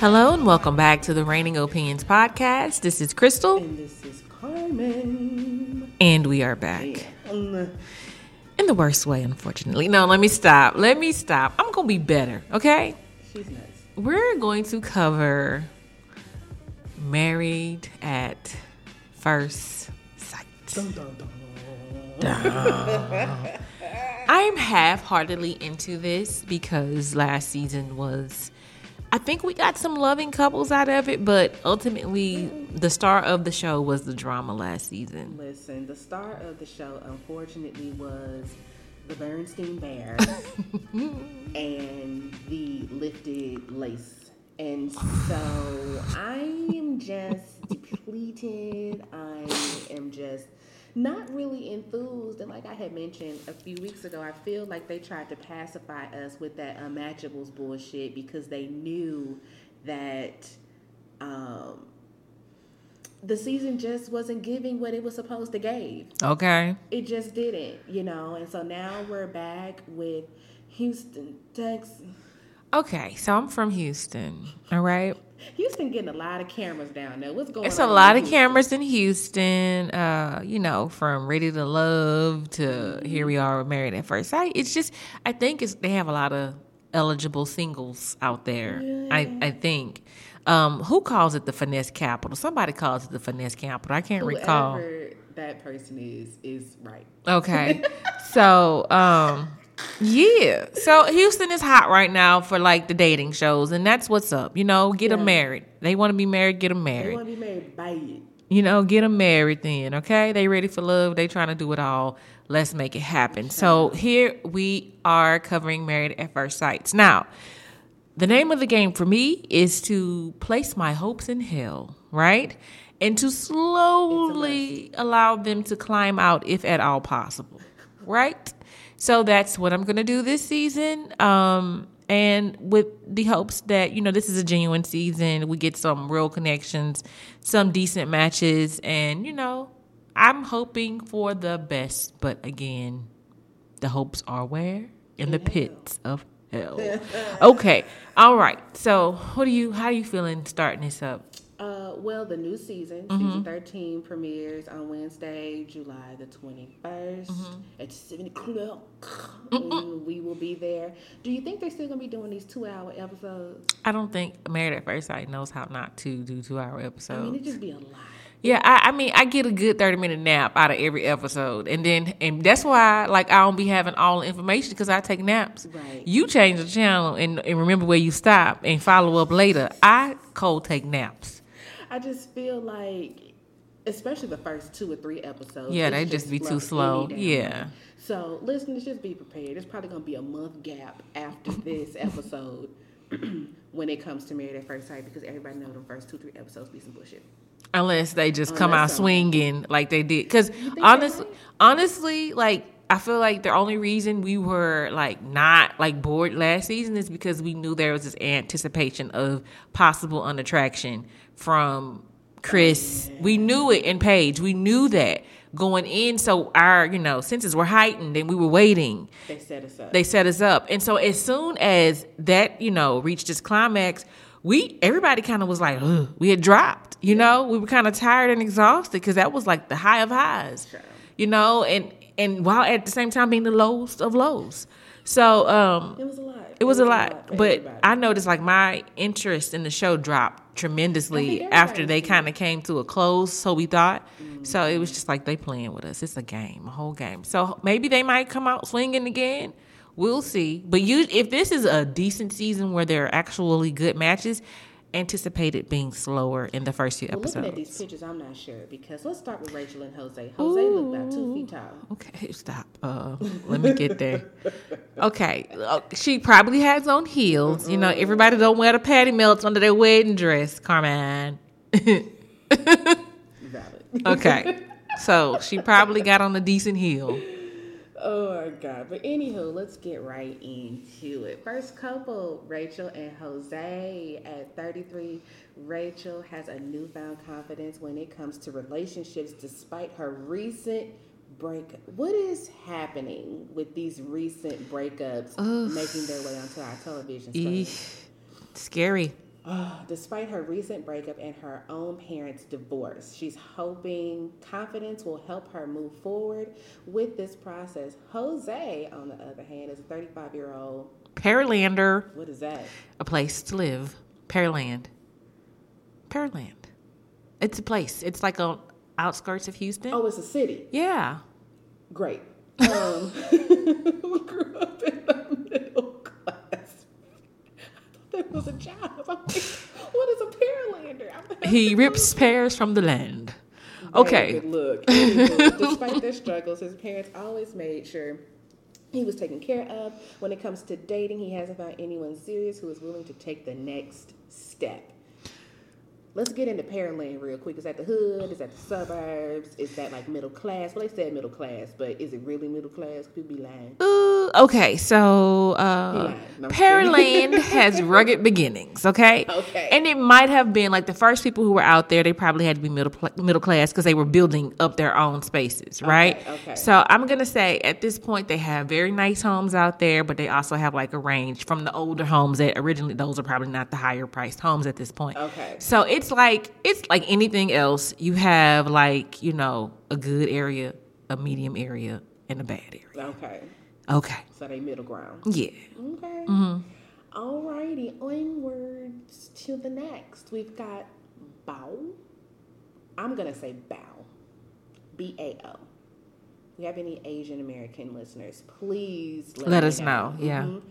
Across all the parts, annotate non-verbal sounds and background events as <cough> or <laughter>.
Hello and welcome back to the Reigning Opinions podcast. This is Crystal. And this is Carmen. And we are back. In the worst way, unfortunately. No, let me stop. Let me stop. I'm going to be better, okay? She's nuts. We're going to cover Married at First Sight. Dun, dun, dun. <laughs> I'm half heartedly into this because last season was I think we got some loving couples out of it, but ultimately the star of the show was the drama last season. Listen, the star of the show, unfortunately, was the Bernstein Bear <laughs> and the lifted lace. And so I am just <laughs> depleted. I am just not really enthused. And like I had mentioned a few weeks ago, I feel like they tried to pacify us with that unmatchables bullshit because they knew that um, the season just wasn't giving what it was supposed to give. Okay. It just didn't, you know. And so now we're back with Houston, Texas. Okay, so I'm from Houston, all right? Houston getting a lot of cameras down there. What's going It's on? It's a lot of Houston? cameras in Houston, uh, you know, from Ready to Love to here we are Married at First Sight. It's just, I think it's, they have a lot of eligible singles out there. I, I think. Um, who calls it the finesse capital? Somebody calls it the finesse capital. I can't recall. That person is is right. Okay. <laughs> so, um, yeah. So Houston is hot right now for like the dating shows, and that's what's up. You know, get them married. They want to be married, get them They married. want to be married by it. You know, get them married then, okay? They ready for love. They trying to do it all. Let's make it happen. So here we are covering Married at First Sights. Now, the name of the game for me is to place my hopes in hell, right? And to slowly allow them to climb out if at all possible, right? So that's what I'm going to do this season. Um, and with the hopes that, you know, this is a genuine season, we get some real connections, some decent matches, and, you know, I'm hoping for the best. But again, the hopes are where? In the pits of hell. <laughs> okay. All right. So, what do you? How are you feeling starting this up? Well, the new season, Mm-hmm. season 13, premieres on Wednesday, July the 21st Mm-hmm. at 7 o'clock. Mm, we will be there. Do you think they're still going to be doing these two hour episodes? I don't think Married at First Sight knows how not to do two hour episodes. I mean, it just be a lot. Yeah, I, I mean, I get a good thirty minute nap out of every episode, and then and that's why like I don't be having all the information because I take naps. Right. You change the channel and, and remember where you stop and follow up later. I cold take naps. I just feel like, especially the first two or three episodes. Yeah, they just be too slow slow. any down. Yeah. So, listeners, just be prepared. It's probably going to be a month gap after <laughs> this episode <clears throat> when it comes to Married at First Sight because everybody knows the first two, three episodes be some bullshit. Unless they just come out swinging like they did. Because honestly, honestly, like I feel like the only reason we were like not like bored last season is because we knew there was this anticipation of possible unattraction from Chris. We knew it in Paige. We knew that going in. So our you know senses were heightened and we were waiting They set us up. they set us up. And so as soon as that, you know, reached its climax, we everybody kind of was like, Ugh. we had dropped. You know, we were kind of tired and exhausted because that was like the high of highs. Sure. You know, and and while at the same time being the lowest of lows. So um it was a lot. It was a lot, but. I noticed like my interest in the show dropped tremendously after they kind of came to a close. So we thought. So it Mm-hmm. was just like they playing with us. It's a game, a whole game. So maybe they might come out swinging again. We'll see. But you, if this is a decent season where there are actually good matches, anticipate it being slower in the first few Well, looking at these episodes. pictures, I'm not sure because let's start with Rachel and Jose. Jose looked about two feet tall. Okay, stop. Uh, let me get there. Okay, uh, she probably has on heels. You know, everybody don't wear the patty melts under their wedding dress, Carmen. <laughs> Valid. Okay, so she probably got on a decent heel. Oh my god. But anywho, let's get right into it. First couple, Rachel and Jose. At 33, Rachel has a newfound confidence when it comes to relationships despite her recent breakup. What is happening with these recent breakups making their way onto our television screen? Eesh. Scary. <sighs> Despite her recent breakup and her own parents' divorce, she's hoping confidence will help her move forward with this process. Jose, on the other hand, is a 35 year old. Pearlander, What is that? a place to live. Pearland. Pearland. It's a place. It's like on outskirts of Houston. Oh, it's a city. Yeah. Great. <laughs> Um, <laughs> grew up in the middle class. <laughs> I thought that was a job. I'm like, what is a Pearlander? I'm He rips pears from the land. Okay. Look. Despite their <laughs> struggles, his parents always made sure he was taken care of. When it comes to dating, he hasn't found anyone serious who is willing to take the next step. Let's get into Pearland real quick. Is that the hood? Is that the suburbs? Is that like middle class? Well, they said middle class, but is it really middle class? Could be lying. Ooh, okay, so uh, He lied. No, I'm Pearland <laughs> has rugged beginnings, okay? Okay. And it might have been like the first people who were out there, they probably had to be middle pl- middle class because they were building up their own spaces, right? okay. So I'm gonna say at this point they have very nice homes out there, but they also have like a range from the older homes that originally those are probably not the higher priced homes at this point. Okay. So it's like it's like anything else. You have like you know a good area, a medium area, and a bad area. Okay. Okay. So they middle ground. Yeah. Okay. Mm-hmm. Alrighty, onwards to the next. We've got Bao. I'm gonna say Bao. B A O. We have any Asian American listeners? Please let, Let us know, yeah. Mhm.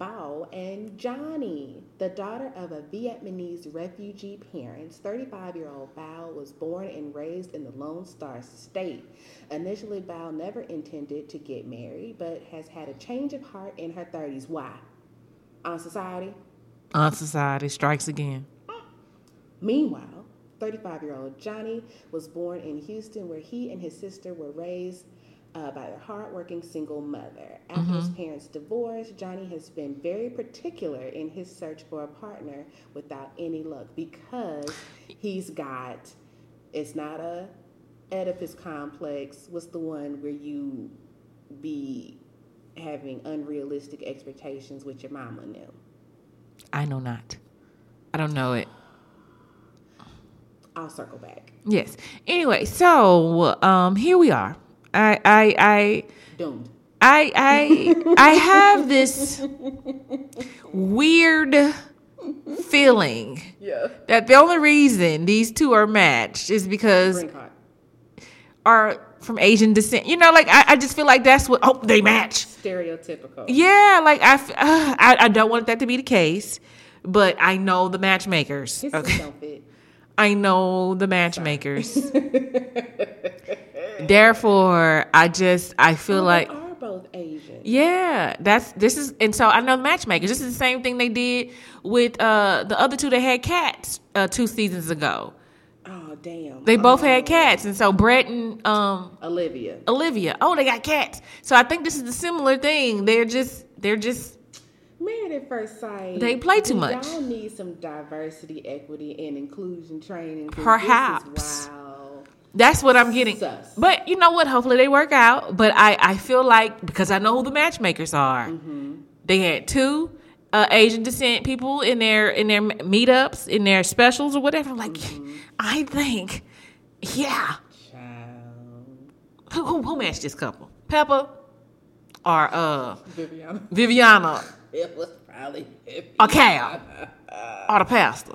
Bao and Johnny, the daughter of a Vietnamese refugee parents, 35 year old Bao was born and raised in the Lone Star State. Initially, Bao never intended to get married, but has had a change of heart in her 30s. Why? On society? On society strikes again. Meanwhile, 35 year old Johnny was born in Houston, where he and his sister were raised uh, by a hardworking single mother. After his parents' divorce, Johnny has been very particular in his search for a partner without any luck because he's got, it's not a Oedipus complex. What's the one where you be having unrealistic expectations with your mama now? I know not. I don't know it. I'll circle back. Yes. Anyway, so um, here we are. I I I Doomed. I I I have this weird feeling Yeah. that the only reason these two are matched is because are from Asian descent. You know, like I, I just feel like that's what oh they match. Stereotypical. Yeah, like I, uh, I I don't want that to be the case, but I know the matchmakers. Okay. I know the matchmakers. <laughs> Therefore, I just I feel Oh, like they are both Asian. yeah, that's this is and so I know the matchmakers. This is the same thing they did with uh the other two that had cats uh two seasons ago. Oh damn. They both Oh, had cats, and so Brett and um Olivia. Olivia, oh they got cats. So I think this is a similar thing. They're just they're just Married at first sight. They play too much. Y'all need some diversity, equity, and inclusion training. Perhaps. This is wow. That's what I'm getting. Sus. But you know what? Hopefully they work out. But I, I feel like because I know who the matchmakers are. Mm-hmm. They had two uh, Asian descent people in their in their meetups, in their specials or whatever. I'm like, Mm-hmm. I think, yeah. Who, who who matched this couple? Pepper or uh Viviana. Viviana <laughs> It was probably or Cal or the pastor?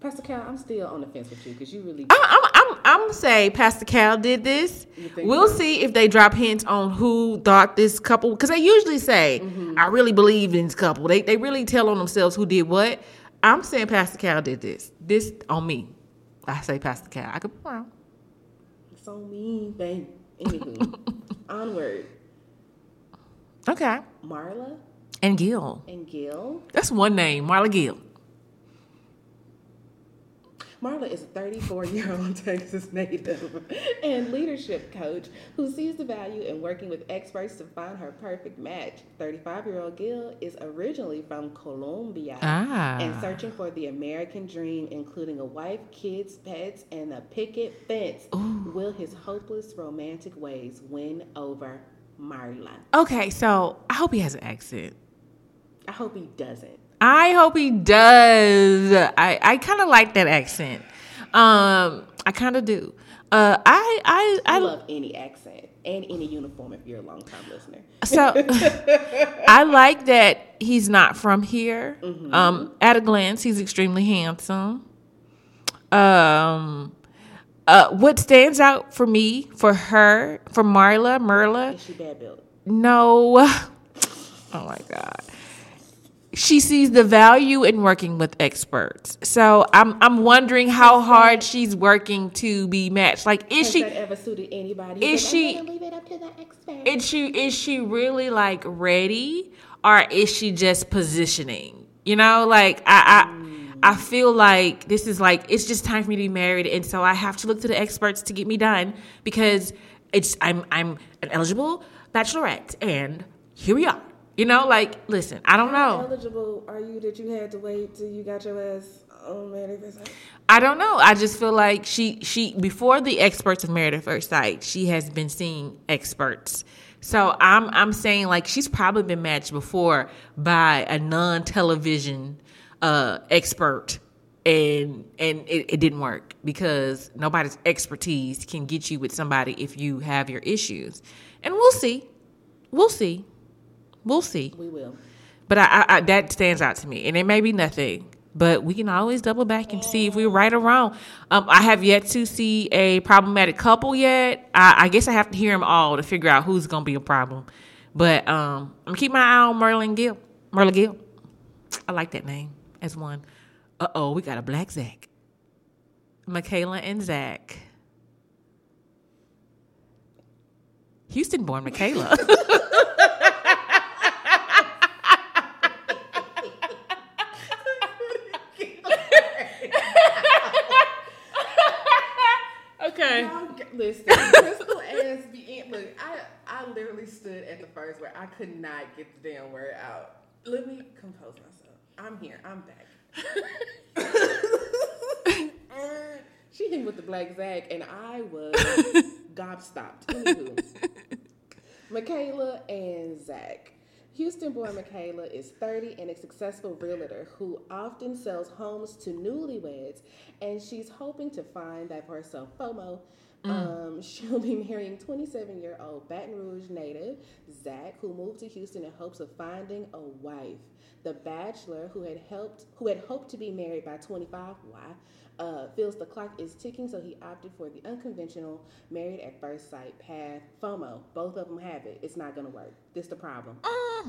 Pastor Cal, I'm still on the fence with you because you really. I'm, I'm, I'm, I'm say Pastor Cal did this. We'll see if they drop hints on who thought this couple, because they usually say, Mm-hmm. "I really believe in this couple." They they really tell on themselves who did what. I'm saying Pastor Cal did this. This on me. I say Pastor Cal. I could be wrong. It's on me, babe. Anywho, <laughs> onward. Okay. Marla And Gil. and Gil. That's one name, Marla Gil. Marla is a 34 year old <laughs> Texas native and leadership coach who sees the value in working with experts to find her perfect match. 35 year old Gil is originally from Colombia Ah. and searching for the American dream, including a wife, kids, pets, and a picket fence. Will his hopeless romantic ways win over Marla? Okay, so I hope he has an accent. I hope he doesn't. I hope he does. I, I kind of like that accent. Um, I kind of do. Uh, I I I I love any accent and any uniform if you're a long time listener. so <laughs> I like that he's not from here. Um, at a glance, he's extremely handsome. Um, uh, what stands out for me, for her, for Marla, Merla, Is she bad built? no. <laughs> Oh my God. She sees the value in working with experts. So I'm I'm wondering how hard she's working to be matched. Like is Has she that ever suited anybody? is But oh, she- leave it up to the expert. is she is she really like ready or is she just positioning? You know, like I I I feel like this is like it's just time for me to be married and so I have to look to the experts to get me done because it's I'm I'm an eligible bachelorette and here we are. You know, like listen, I don't How know. eligible are you that you had to wait till you got your ass on married at first sight? I don't know. I just feel like she she before the experts of Married at First Sight, she has been seeing experts. So I'm I'm saying like she's probably been matched before by a non-television uh, expert, and and it, it didn't work because nobody's expertise can get you with somebody if you have your issues, and we'll see, we'll see, we'll see. We will. But I, I, I that stands out to me, and it may be nothing. But we can always double back and see if we're right or wrong. Um, I have yet to see a problematic couple yet. I, I guess I have to hear them all to figure out who's going to be a problem. But um, I'm gonna keep my eye on Merlin Gil. Merlin Gil. I like that name as one. Uh oh, we got a black Zach. Michaela and Zach. Houston born Michaela. <laughs> okay. Y'all g- Listen, <laughs> Crystal <laughs> ass be in. Look, I I literally stood at the first where I could not get the damn word out. Let me compose myself. I'm here. I'm back. <laughs> she hit me with the black Zag, and I was gobstopped. Anywho, Michaela and Zach. Houston born Michaela is 30 and a successful realtor who often sells homes to newlyweds, and she's hoping to find that for herself FOMO. Um, <laughs> she'll be marrying 27 year old Baton Rouge native Zach, who moved to Houston in hopes of finding a wife. The bachelor, who had helped, who had hoped to be married by 25, why, uh, feels the clock is ticking, so he opted for the unconventional married at first sight path. FOMO, both of them have it. It's not gonna work. This the problem.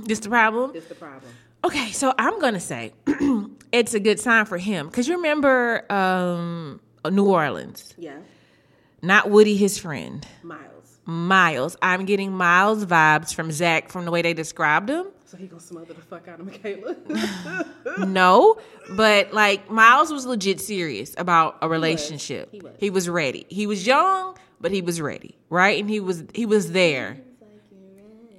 This the problem. This the problem. Okay, so I'm gonna say <clears throat> it's a good sign for him because you remember um, New Orleans, Yeah, not Woody, his friend, Miles. Miles. I'm getting Miles vibes from Zach from the way they described him. So he gonna smother the fuck out of Michaela. <laughs> <laughs> No, but like Miles was legit serious about a relationship. He was. He was ready. He was young, but he was ready, right? And he was he was there.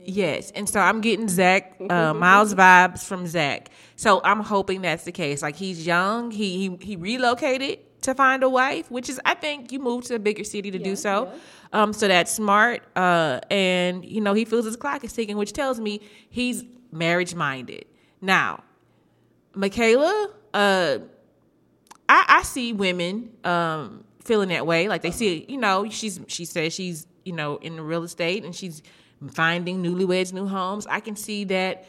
Yes, and so I'm getting Zach uh, Miles vibes from Zach. So I'm hoping that's the case. Like he's young, he he, he relocated to find a wife, which is I think you move to a bigger city to do so. yeah. Um, so that's smart. Uh, and you know he feels his clock is ticking, which tells me he's marriage minded. Now, Michaela, uh, I, I see women um, feeling that way. Like they see, you know, she's she says she's you know in the real estate and she's finding newlyweds new homes. I can see that,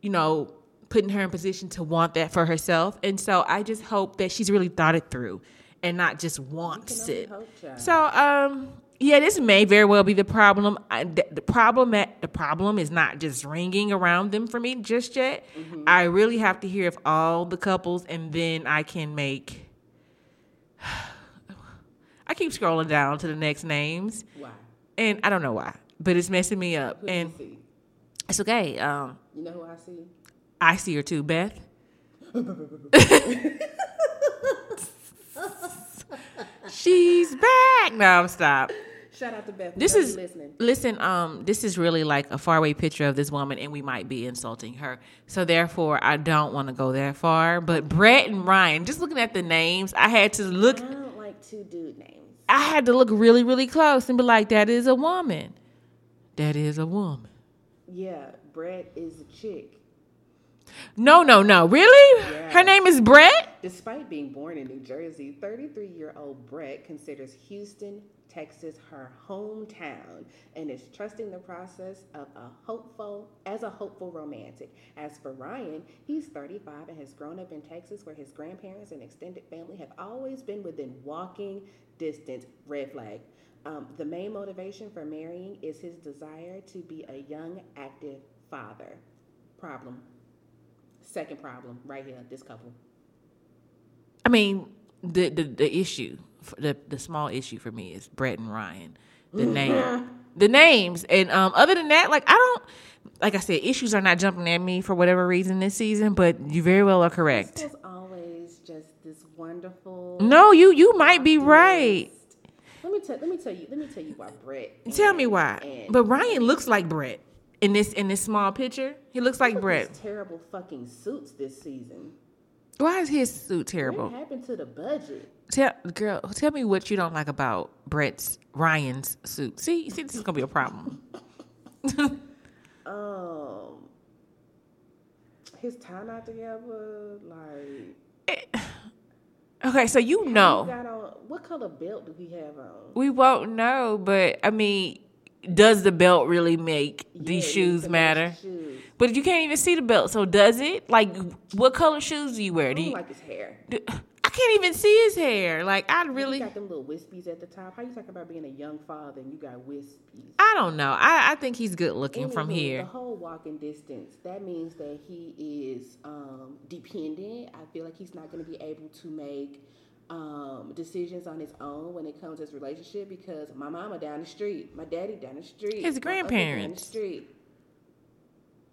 you know, putting her in position to want that for herself. And so I just hope that she's really thought it through and not just wants it. So um. Yeah, this may very well be the problem. I, the, the problem at the problem is not just ringing around them for me just yet. I really have to hear of all the couples, and then I can make. <sighs> I keep scrolling down to the next names, Why? and I don't know why, but it's messing me up, Who and it's okay. Um, You know who I see? I see her too, Beth. She's back. No, I'm stop. Shout out to Beth. This is listening. listen. Um, this is really like a faraway picture of this woman, and we might be insulting her. So therefore, I don't want to go that far. But Brett and Ryan, just looking at the names, I had to look. I don't like two dude names. I had to look really, really close and be like, "That is a woman. That is a woman." Yeah, Brett is a chick. No, no, no. Really? Yeah. Her name is Brett? Despite being born in New Jersey, 33 year old Brett considers Houston, Texas her hometown and is trusting the process of a hopeful as a hopeful romantic. As for Ryan, he's 35 and has grown up in Texas where his grandparents and extended family have always been within walking distance. Red flag. Um, the main motivation for marrying is his desire to be a young, active father. Problem. Second problem, right here, this couple. I mean, the the, the issue, the the small issue for me is Brett and Ryan. The name, the names, and um, other than that, like I don't, like I said, issues are not jumping at me for whatever reason this season. But you very well are correct. This always just this wonderful. No, you you might be right. Let me tell. Let me tell you. Let me tell you why Brett. Tell me why. and But Ryan looks like Brett in this in this small picture. He looks like look Brett. terrible fucking suits this season. Why is his suit terrible? What happened to the budget? Tell girl, tell me what you don't like about Brett's Ryan's suit. See, see, this is gonna be a problem. <laughs> Um, his tie not together. Like Okay, so you know on. What color belt do he have on? we won't know, but I mean, does the belt really make these Yeah, shoes matter? Shoes. But you can't even see the belt, so does it? Like, what color shoes do you wear? I Do you? like his hair. do- I can't even see his hair. Like, I He really, got them little wispies at the top. How you talk about being a young father and you got wispies? I don't know. I, I think he's good looking from here. The whole walking distance, that means that he is um, dependent. I feel like he's not going to be able to make um, decisions on his own when it comes to his relationship because my mama down the street, my daddy down the street, His uncle down the grandparents. street,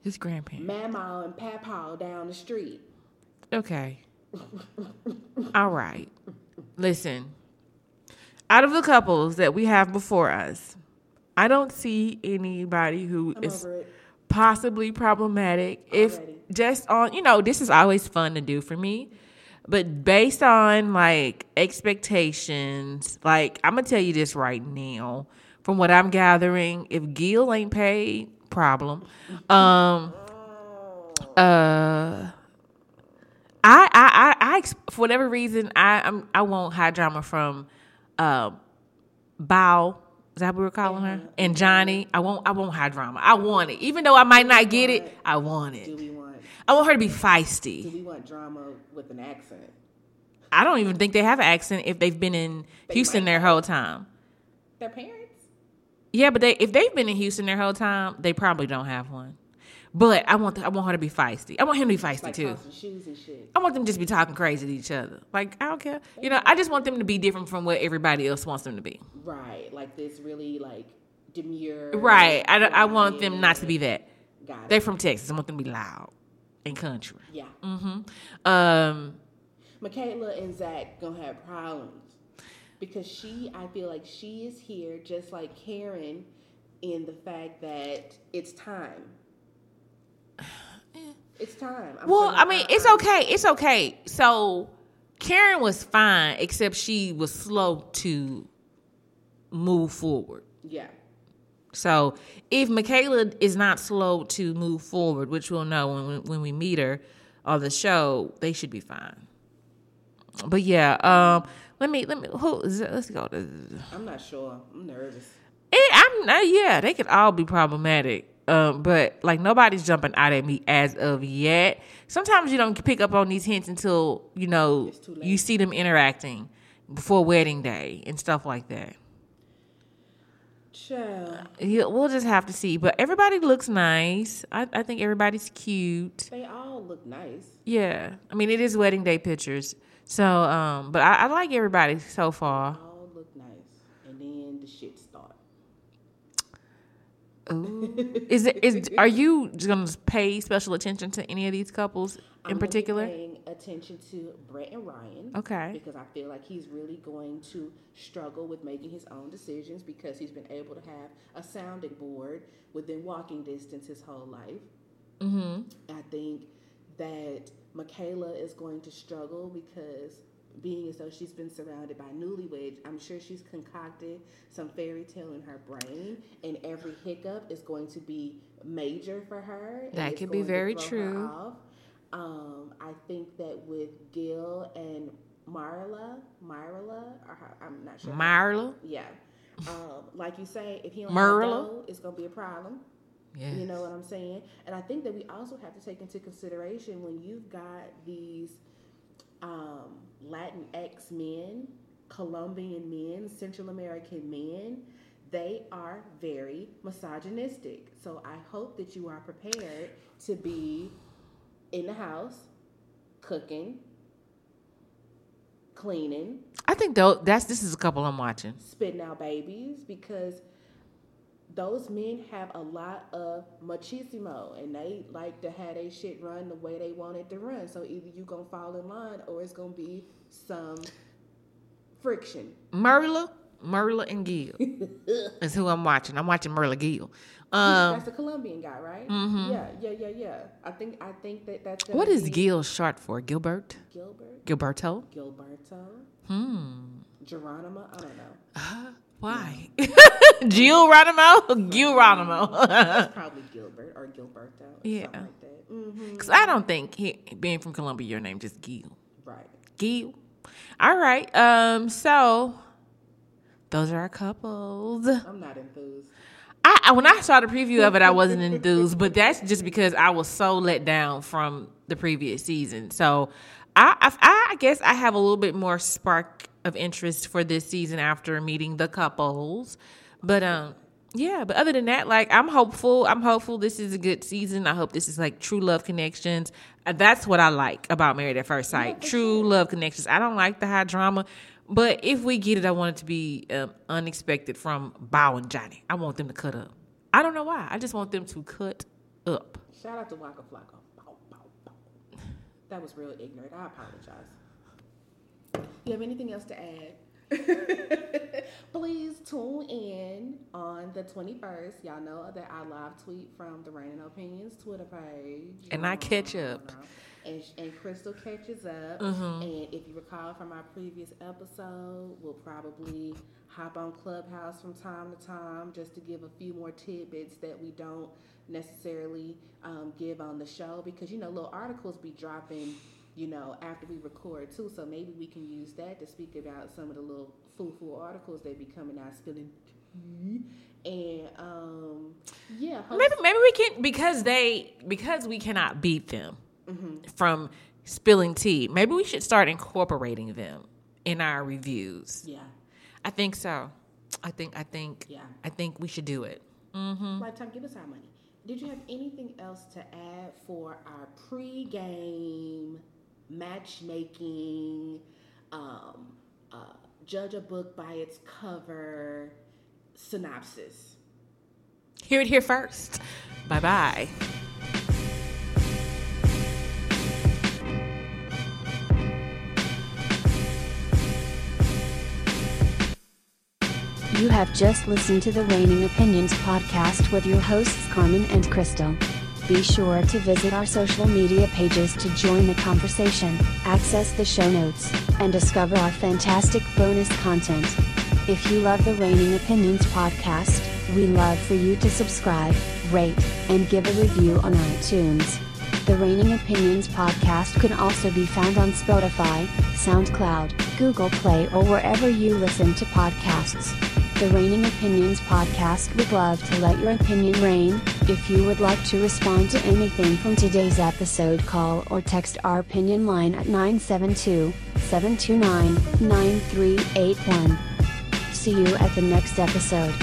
His grandparents. mama and papa down the street. Okay. All right. Listen. Out of the couples that we have before us, I don't see anybody who I'm is possibly problematic. If just on, you know, this is always fun to do for me. But based on like expectations, like I'm gonna tell you this right now, from what I'm gathering, if Gil ain't paid, problem. <laughs> Um uh I I I, I for whatever reason I I'm, I want high drama from uh Bao. Is that what we're calling her? And Johnny. I want I want high drama. I want it. Even though I might not get it, I want it. Do it. we want? I want her to be feisty. Do we want drama with an accent? I don't even think they have an accent if they've been in Houston might their whole time. Their parents? Yeah, but they if they've been in Houston their whole time, they probably don't have one. But I want the, I want her to be feisty. I want him to be feisty Like too. tossing shoes and shit. I want them to just be talking crazy to each other. Like I don't care. You know, I just want them to be different from what everybody else wants them to be. Right, like this really like demure. Right. I, I want them not to be that. Got it. They're from Texas. I want them to be loud and country. yeah. Mm-hmm. Um. Michaela and Zach gonna have problems because she, I feel like she is here just like Karen in the fact that it's time. It's time. I'm Well, I mean, it's okay. It's okay. So Karen was fine, except she was slow to move forward. Yeah. So if Michaela is not slow to move forward, which we'll know when we, when we meet her on the show, they should be fine. But yeah, um, let me let me who is it? let's go. to- I'm not sure. I'm nervous. Eh, I'm uh, yeah, they could all be problematic. Um, but like nobody's jumping out at me as of yet. Sometimes you don't pick up on these hints until you know It's too late. you see them interacting before wedding day and stuff like that. Child, Yeah, we'll just have to see. But everybody looks nice. I, I think everybody's cute. they all look nice. Yeah, I mean it is wedding day pictures. So, um, but I, I like everybody so far. All look nice, and then the shit start. Ooh. Is it is are you gonna pay special attention to any of these couples in I'm particular? paying attention to Brett and Ryan. Okay. Because I feel like he's really going to struggle with making his own decisions because he's been able to have a sounding board within walking distance his whole life. Mm-hmm. I think that Michaela is going to struggle because being as though she's been surrounded by newlyweds, I'm sure she's concocted some fairy tale in her brain, and every hiccup is going to be major for her. That could be very true. Um, I think that with Gil and Marla, Marla, or how, I'm not sure. Marla. Yeah. Um, like you say, if he don't dough, it's gonna be a problem. Yeah. You know what I'm saying? And I think that we also have to take into consideration when you've got these um, Latinx men, Colombian men, Central American men, they are very misogynistic. So I hope that you are prepared to be in the house, cooking, cleaning, I think though that's this is a couple I'm watching. spitting out babies because those men have a lot of machismo and they like to have their shit run the way they want it to run. So either you gonna fall in line or it's gonna be some friction. Merla, Merla and Gil <laughs> is who I'm watching. I'm watching Merla Gil. Um, that's the Colombian guy, right? Yeah, yeah, yeah, yeah. I think I think that that's what is be Gil short for? Gilbert? Gilbert, Gilberto? Gilberto, Hmm. Geronimo. I don't know. Why? <laughs> Gil Ronimo? Gil Ronimo. Probably Gilbert or Gilberto. Or Yeah. something like that. Because I don't think he, being from Colombia, your name just Gil. Right. Gil. All right. Um. So those are our couples. I'm not enthused. I, I when I saw the preview of it, I wasn't <laughs> enthused, but that's just because I was so let down from the previous season. So I, I, I guess I have a little bit more spark of interest for this season after meeting the couples. But um, yeah. But other than that, like I'm hopeful. I'm hopeful this is a good season. I hope this is like true love connections. Uh, That's what I like about Married at First Sight. True love connections. I don't like the high drama. But if we get it, I want it to be um, unexpected from Bao and Johnny. I want them to cut up. I don't know why. I just want them to cut up. Shout out to Waka Flocka. That was real ignorant. I apologize. You have anything else to add? <laughs> Please tune in on the 21st. Y'all know that I live tweet from the Reigning Opinions Twitter page. And I catch up. And, and Crystal catches up. Mm-hmm. And if you recall from our previous episode, we'll probably hop on Clubhouse from time to time just to give a few more tidbits that we don't necessarily um, give on the show because, you know, little articles be dropping, you know, after we record too. So maybe we can use that to speak about some of the little foo-foo articles that be coming out spilling tea. And um, yeah, host- Maybe maybe we can because they because we cannot beat them from spilling tea. Maybe we should start incorporating them in our reviews. yeah, I think so. I think I think Yeah. I think we should do it. Lifetime, give us our money. Did you have anything else to add for our pre-game matchmaking? Um, uh, judge a book by its cover synopsis. Hear it here first. Bye bye. You have just listened to the Reigning Opinions podcast with your hosts Carmen and Crystal. Be sure to visit our social media pages to join the conversation, access the show notes, and discover our fantastic bonus content. If you love the Reigning Opinions podcast, we love for you to subscribe, rate, and give a review on iTunes. The Reigning Opinions podcast can also be found on Spotify, SoundCloud, Google Play, or wherever you listen to podcasts. The Reigning Opinions podcast would love to let your opinion reign. If you would like to respond to anything from today's episode, call or text our opinion line at 972 729 9381. See you at the next episode.